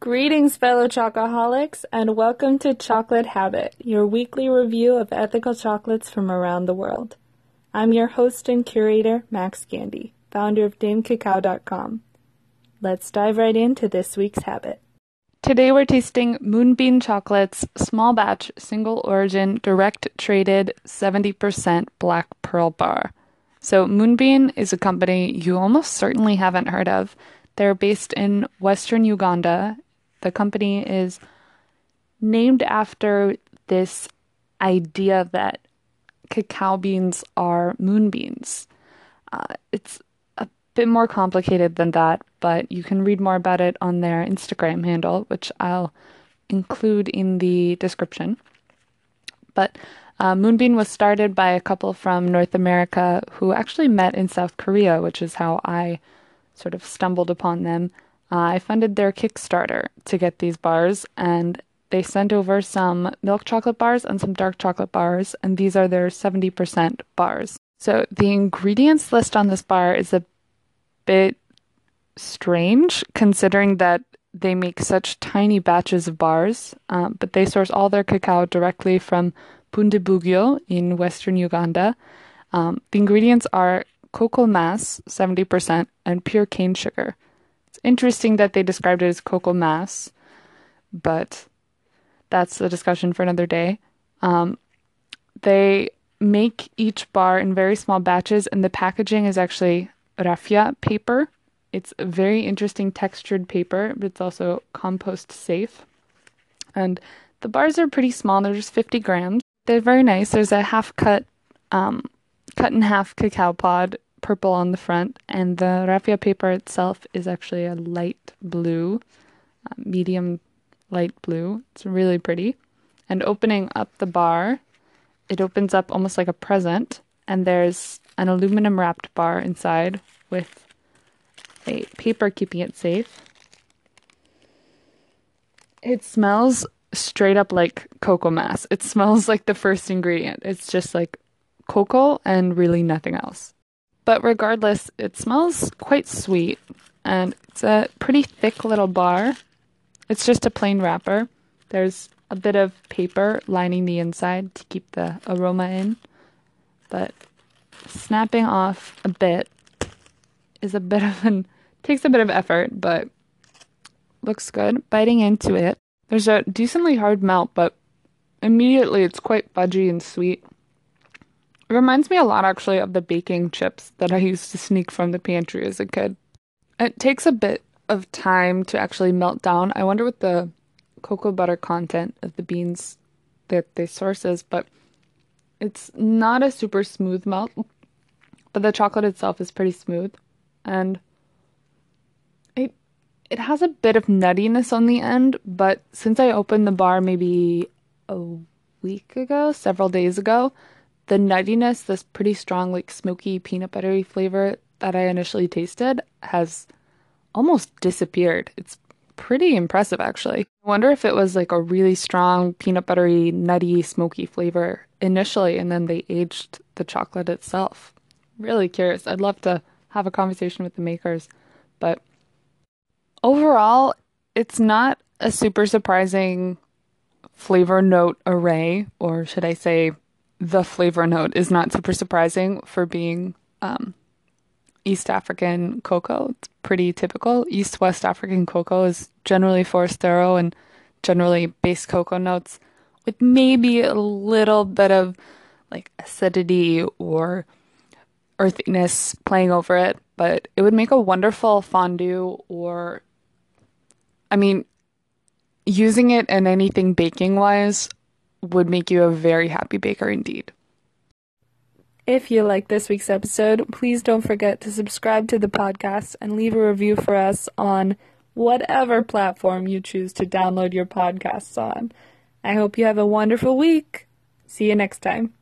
Greetings, fellow chocoholics, and welcome to Chocolate Habit, your weekly review of ethical chocolates from around the world. I'm your host and curator, Max Gandy, founder of DameCacao.com. Let's dive right into this week's habit. Today we're tasting Moonbean Chocolate's small batch, single origin, direct traded 70% black pearl bar. So, Moonbean is a company you almost certainly haven't heard of. They're based in western Uganda the company is named after this idea that cacao beans are moonbeams. Uh, it's a bit more complicated than that, but you can read more about it on their Instagram handle, which I'll include in the description. But uh, Moonbeam was started by a couple from North America who actually met in South Korea, which is how I sort of stumbled upon them. Uh, I funded their Kickstarter to get these bars, and they sent over some milk chocolate bars and some dark chocolate bars, and these are their 70% bars. So the ingredients list on this bar is a bit strange considering that they make such tiny batches of bars, um, but they source all their cacao directly from Bundibugyo in western Uganda. Um, the ingredients are cocoa mass, 70%, and pure cane sugar. It's interesting that they described it as cocoa mass, but that's a discussion for another day. Um, they make each bar in very small batches, and the packaging is actually raffia paper. It's a very interesting textured paper, but it's also compost safe. And the bars are pretty small, they're just 50 grams. They're very nice. There's a half cut, um, cut in half cacao pod purple on the front, and the raffia paper itself is actually a light blue, uh, medium light blue. It's really pretty. And opening up the bar, it opens up almost like a present, and there's an aluminum wrapped bar inside with a paper keeping it safe. It smells straight up like cocoa mass. It smells like the first ingredient. It's just like cocoa and really nothing else. But regardless, it smells quite sweet and it's a pretty thick little bar. It's just a plain wrapper. There's a bit of paper lining the inside to keep the aroma in, but snapping off a bit is a bit of an takes a bit of effort, but looks good. Biting into it, there's a decently hard melt, but immediately it's quite fudgy and sweet. Reminds me a lot actually of the baking chips that I used to sneak from the pantry as a kid. It takes a bit of time to actually melt down. I wonder what the cocoa butter content of the beans that they source is, but it's not a super smooth melt, but the chocolate itself is pretty smooth and it it has a bit of nuttiness on the end, but since I opened the bar maybe a week ago, several days ago, the nuttiness, this pretty strong, like smoky peanut buttery flavor that I initially tasted, has almost disappeared. It's pretty impressive, actually. I wonder if it was like a really strong peanut buttery, nutty, smoky flavor initially, and then they aged the chocolate itself. Really curious. I'd love to have a conversation with the makers, but overall, it's not a super surprising flavor note array, or should I say, the flavor note is not super surprising for being um, East African cocoa. It's pretty typical. East West African cocoa is generally forastero and generally base cocoa notes with maybe a little bit of like acidity or earthiness playing over it, but it would make a wonderful fondue or I mean using it in anything baking wise would make you a very happy baker indeed. If you like this week's episode, please don't forget to subscribe to the podcast and leave a review for us on whatever platform you choose to download your podcasts on. I hope you have a wonderful week. See you next time.